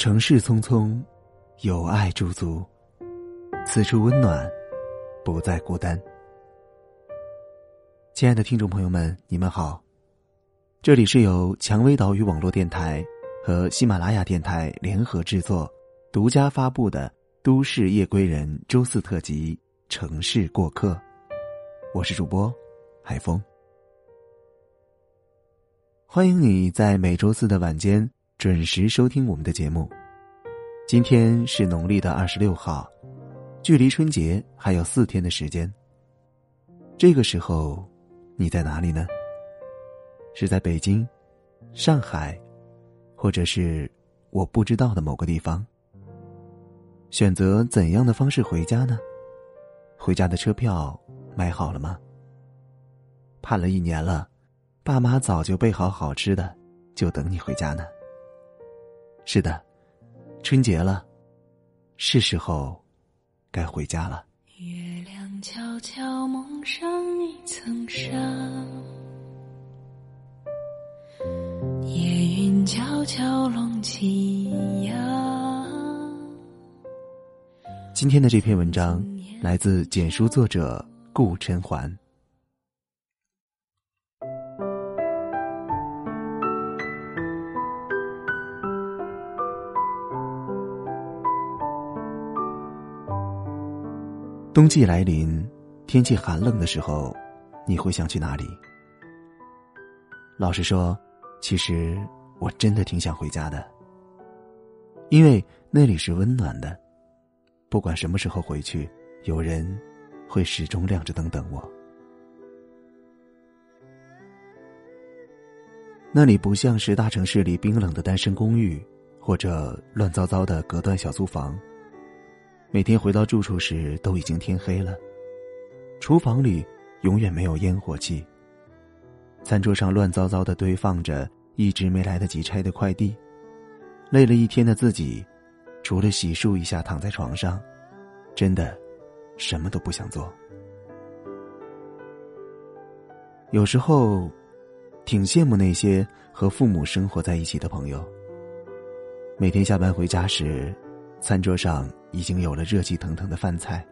城市匆匆，有爱驻足，此处温暖，不再孤单。亲爱的听众朋友们，你们好，这里是由蔷薇岛屿网络电台和喜马拉雅电台联合制作、独家发布的《都市夜归人》周四特辑《城市过客》，我是主播海峰。欢迎你在每周四的晚间准时收听我们的节目。今天是农历的二十六号，距离春节还有四天的时间。这个时候，你在哪里呢？是在北京、上海，或者是我不知道的某个地方？选择怎样的方式回家呢？回家的车票买好了吗？盼了一年了。爸妈早就备好好吃的，就等你回家呢。是的，春节了，是时候该回家了。月亮悄悄蒙上一层纱，夜云悄悄拢起呀。今天的这篇文章来自简书作者顾晨环。冬季来临，天气寒冷的时候，你会想去哪里？老实说，其实我真的挺想回家的，因为那里是温暖的，不管什么时候回去，有人会始终亮着灯等我。那里不像是大城市里冰冷的单身公寓，或者乱糟糟的隔断小租房。每天回到住处时，都已经天黑了。厨房里永远没有烟火气。餐桌上乱糟糟的堆放着一直没来得及拆的快递。累了一天的自己，除了洗漱一下躺在床上，真的什么都不想做。有时候，挺羡慕那些和父母生活在一起的朋友。每天下班回家时。餐桌上已经有了热气腾腾的饭菜，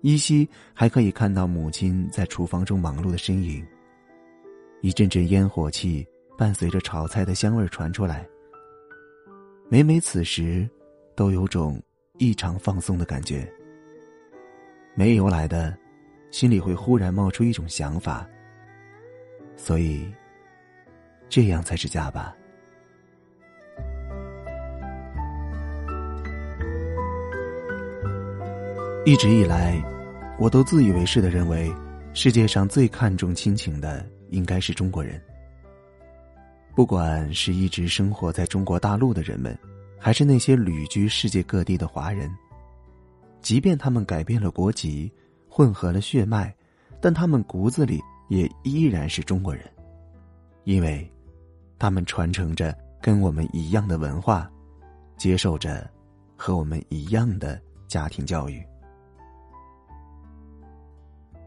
依稀还可以看到母亲在厨房中忙碌的身影。一阵阵烟火气伴随着炒菜的香味传出来，每每此时，都有种异常放松的感觉。没由来的，心里会忽然冒出一种想法。所以，这样才是家吧。一直以来，我都自以为是的认为，世界上最看重亲情的应该是中国人。不管是一直生活在中国大陆的人们，还是那些旅居世界各地的华人，即便他们改变了国籍，混合了血脉，但他们骨子里也依然是中国人，因为，他们传承着跟我们一样的文化，接受着和我们一样的家庭教育。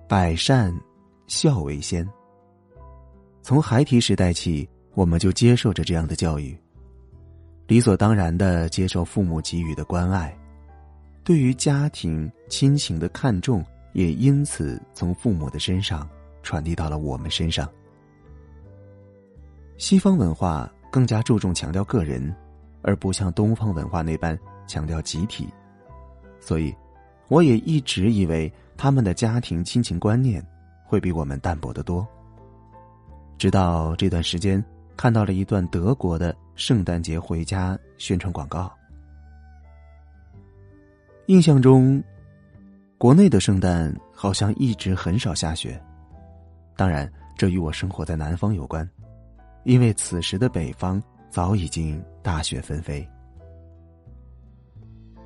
百善，孝为先。从孩提时代起，我们就接受着这样的教育，理所当然的接受父母给予的关爱，对于家庭亲情的看重，也因此从父母的身上传递到了我们身上。西方文化更加注重强调个人，而不像东方文化那般强调集体，所以，我也一直以为。他们的家庭亲情观念会比我们淡薄得多。直到这段时间看到了一段德国的圣诞节回家宣传广告，印象中，国内的圣诞好像一直很少下雪。当然，这与我生活在南方有关，因为此时的北方早已经大雪纷飞。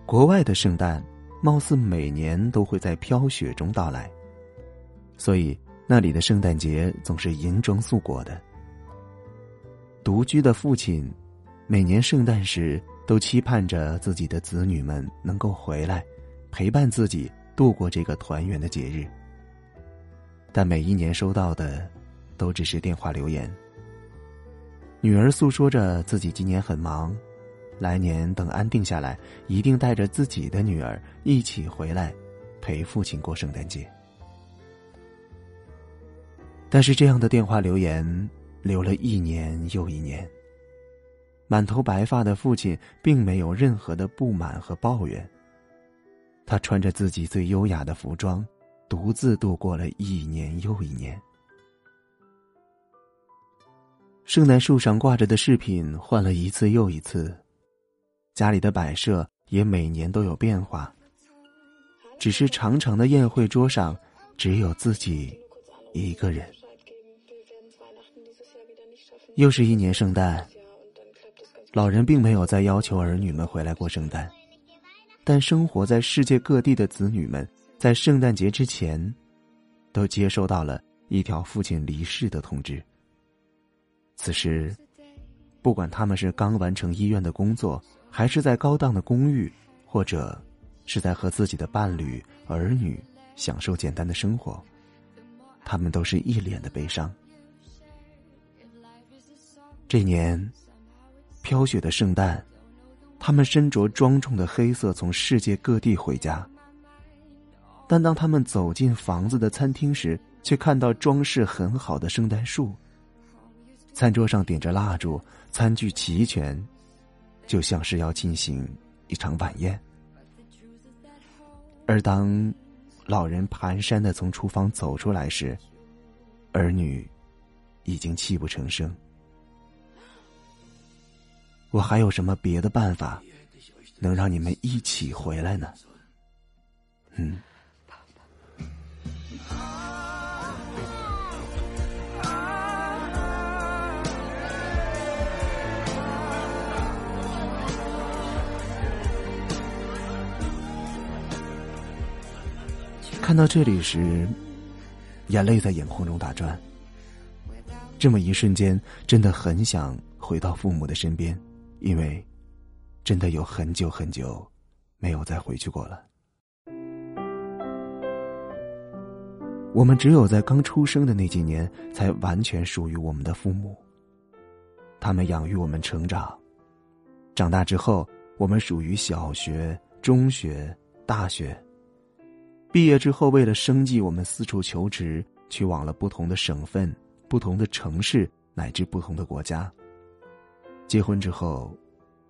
国外的圣诞。貌似每年都会在飘雪中到来，所以那里的圣诞节总是银装素裹的。独居的父亲，每年圣诞时都期盼着自己的子女们能够回来，陪伴自己度过这个团圆的节日。但每一年收到的，都只是电话留言。女儿诉说着自己今年很忙，来年等安定下来，一定带着自己的女儿一起回来，陪父亲过圣诞节。但是这样的电话留言留了一年又一年。满头白发的父亲并没有任何的不满和抱怨。他穿着自己最优雅的服装，独自度过了一年又一年。圣诞树上挂着的饰品换了一次又一次，家里的摆设也每年都有变化。只是长长的宴会桌上，只有自己一个人。又是一年圣诞，老人并没有再要求儿女们回来过圣诞，但生活在世界各地的子女们，在圣诞节之前，都接收到了一条父亲离世的通知。此时，不管他们是刚完成医院的工作，还是在高档的公寓，或者是在和自己的伴侣、儿女享受简单的生活，他们都是一脸的悲伤。这年，飘雪的圣诞，他们身着庄重的黑色，从世界各地回家。但当他们走进房子的餐厅时，却看到装饰很好的圣诞树。餐桌上点着蜡烛，餐具齐全，就像是要进行一场晚宴。而当老人蹒跚的从厨房走出来时，儿女已经泣不成声。我还有什么别的办法，能让你们一起回来呢？嗯。看到这里时，眼泪在眼眶中打转。这么一瞬间，真的很想回到父母的身边。因为，真的有很久很久，没有再回去过了。我们只有在刚出生的那几年，才完全属于我们的父母。他们养育我们成长，长大之后，我们属于小学、中学、大学。毕业之后，为了生计，我们四处求职，去往了不同的省份、不同的城市，乃至不同的国家。结婚之后，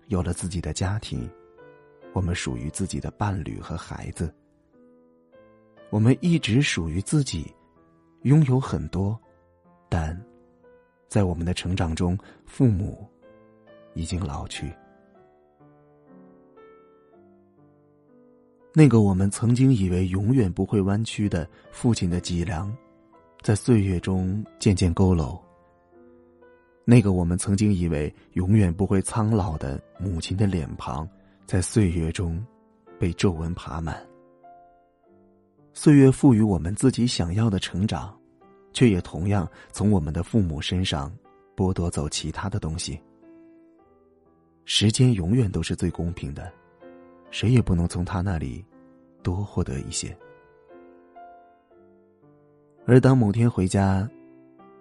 有了自己的家庭，我们属于自己的伴侣和孩子。我们一直属于自己，拥有很多，但，在我们的成长中，父母已经老去。那个我们曾经以为永远不会弯曲的父亲的脊梁，在岁月中渐渐佝偻。那个我们曾经以为永远不会苍老的母亲的脸庞，在岁月中被皱纹爬满。岁月赋予我们自己想要的成长，却也同样从我们的父母身上剥夺走其他的东西。时间永远都是最公平的，谁也不能从他那里多获得一些。而当某天回家，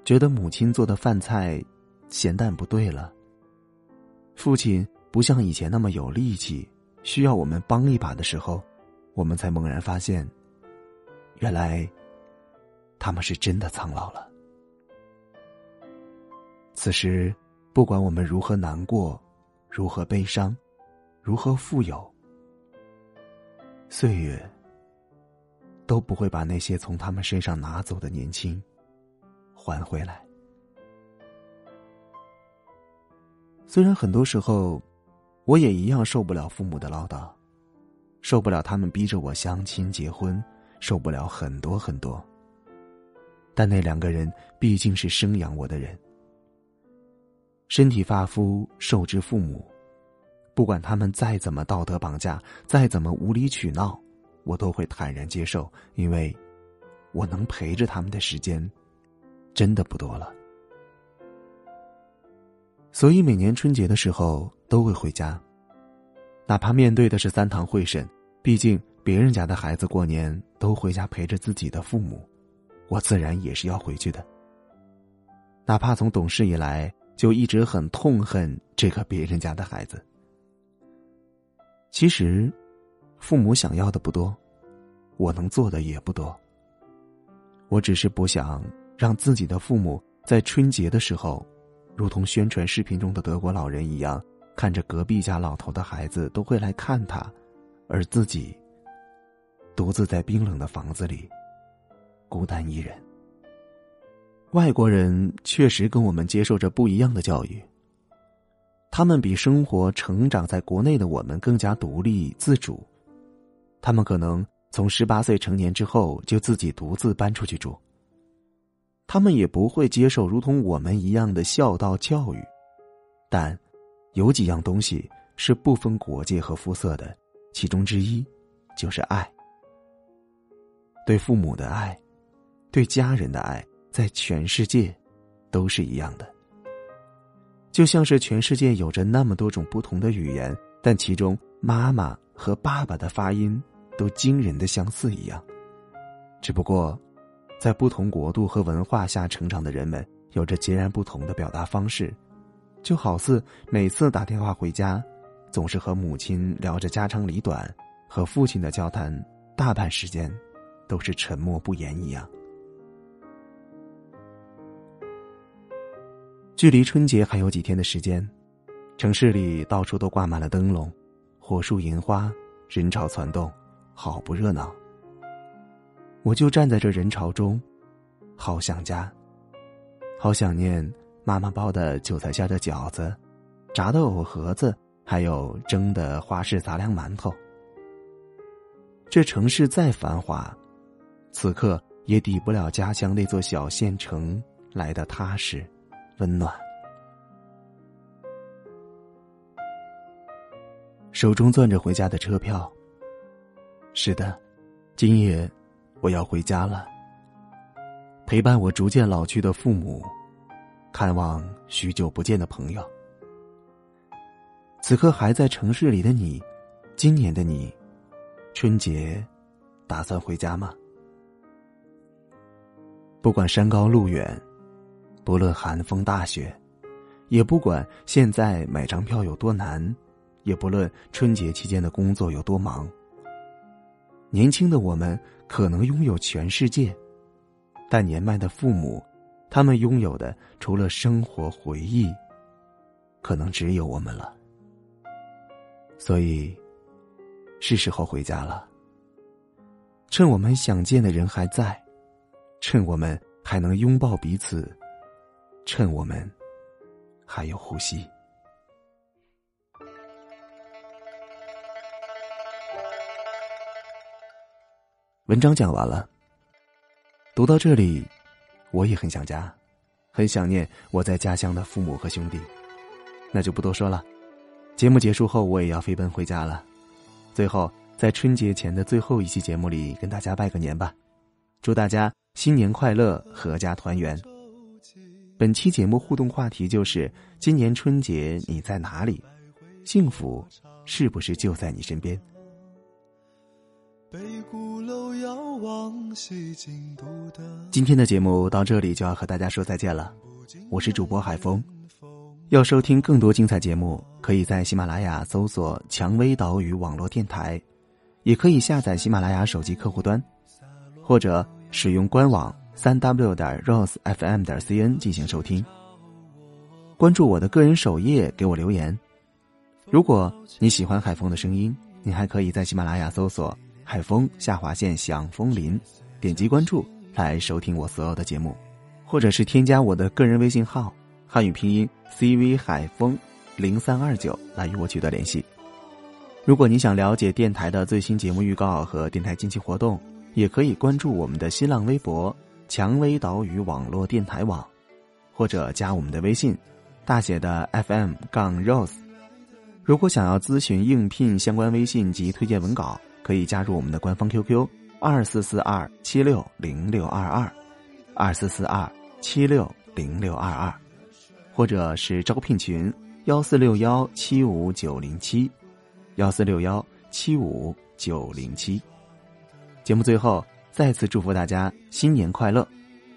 觉得母亲做的饭菜。咸淡不对了。父亲不像以前那么有力气，需要我们帮一把的时候，我们才猛然发现，原来他们是真的苍老了。此时，不管我们如何难过，如何悲伤，如何富有，岁月都不会把那些从他们身上拿走的年轻还回来。虽然很多时候，我也一样受不了父母的唠叨，受不了他们逼着我相亲结婚，受不了很多很多。但那两个人毕竟是生养我的人，身体发肤受之父母，不管他们再怎么道德绑架，再怎么无理取闹，我都会坦然接受，因为，我能陪着他们的时间，真的不多了。所以每年春节的时候都会回家，哪怕面对的是三堂会审，毕竟别人家的孩子过年都回家陪着自己的父母，我自然也是要回去的。哪怕从懂事以来就一直很痛恨这个别人家的孩子，其实，父母想要的不多，我能做的也不多。我只是不想让自己的父母在春节的时候，如同宣传视频中的德国老人一样，看着隔壁家老头的孩子都会来看他，而自己独自在冰冷的房子里，孤单一人。外国人确实跟我们接受着不一样的教育。他们比生活成长在国内的我们更加独立自主，他们可能从十八岁成年之后就自己独自搬出去住。他们也不会接受如同我们一样的孝道教育，但有几样东西是不分国界和肤色的，其中之一就是爱。对父母的爱，对家人的爱。在全世界，都是一样的。就像是全世界有着那么多种不同的语言，但其中妈妈和爸爸的发音都惊人的相似一样。只不过，在不同国度和文化下成长的人们，有着截然不同的表达方式。就好似每次打电话回家，总是和母亲聊着家长里短，和父亲的交谈大半时间都是沉默不言一样。距离春节还有几天的时间，城市里到处都挂满了灯笼，火树银花，人潮攒动，好不热闹。我就站在这人潮中，好想家，好想念妈妈包的韭菜馅的饺子，炸的藕盒子，还有蒸的花式杂粮馒头。这城市再繁华，此刻也抵不了家乡那座小县城来的踏实。温暖，手中攥着回家的车票。是的，今夜我要回家了，陪伴我逐渐老去的父母，看望许久不见的朋友。此刻还在城市里的你，今年的你，春节打算回家吗？不管山高路远。不论寒风大雪，也不管现在买张票有多难，也不论春节期间的工作有多忙。年轻的我们可能拥有全世界，但年迈的父母，他们拥有的除了生活回忆，可能只有我们了。所以，是时候回家了。趁我们想见的人还在，趁我们还能拥抱彼此。趁我们还有呼吸。文章讲完了，读到这里，我也很想家，很想念我在家乡的父母和兄弟。那就不多说了，节目结束后，我也要飞奔回家了。最后，在春节前的最后一期节目里，跟大家拜个年吧，祝大家新年快乐，阖家团圆。本期节目互动话题就是：今年春节你在哪里？幸福是不是就在你身边？今天的节目到这里就要和大家说再见了。我是主播海峰。要收听更多精彩节目，可以在喜马拉雅搜索“蔷薇岛屿网络电台”，也可以下载喜马拉雅手机客户端，或者使用官网。三 w 点 rosefm 点 cn 进行收听，关注我的个人首页，给我留言。如果你喜欢海风的声音，你还可以在喜马拉雅搜索“海风下划线响风林”，点击关注来收听我所有的节目，或者是添加我的个人微信号汉语拼音 cv 海风零三二九来与我取得联系。如果你想了解电台的最新节目预告和电台近期活动，也可以关注我们的新浪微博。蔷薇岛屿网络电台网，或者加我们的微信，大写的 FM 杠 Rose。如果想要咨询应聘相关微信及推荐文稿，可以加入我们的官方 QQ 二四四二七六零六二二，二四四二七六零六二二，或者是招聘群幺四六幺七五九零七，幺四六幺七五九零七。节目最后。再次祝福大家新年快乐！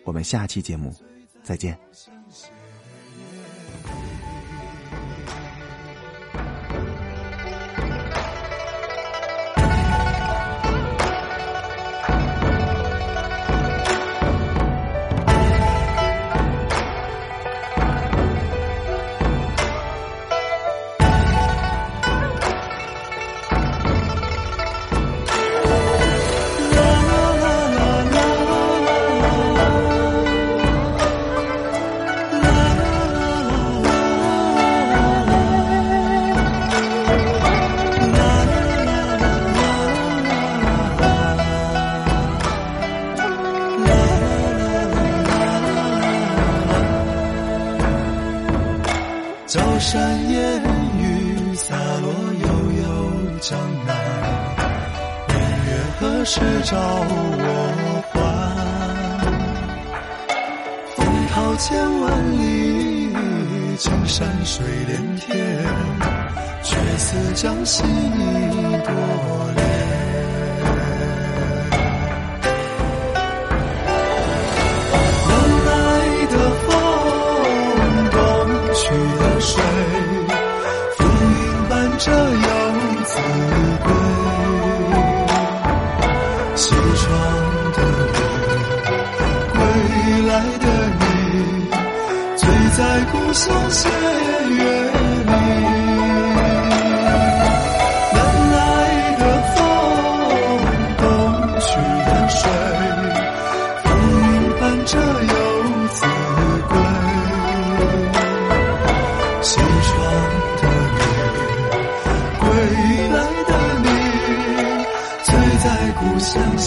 我们下期节目再见。照我还？风涛千万里，青山水连天，却似将心一朵在故乡斜月里。南来的风，东去的水，浮云伴着游子归。西窗的雨，归来的你，醉在故乡斜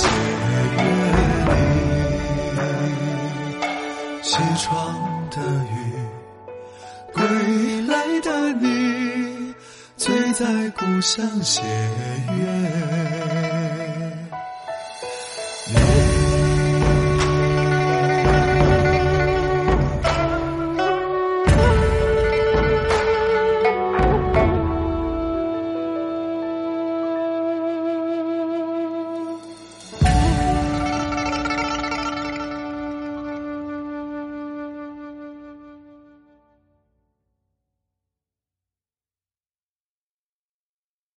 醉在故乡斜月。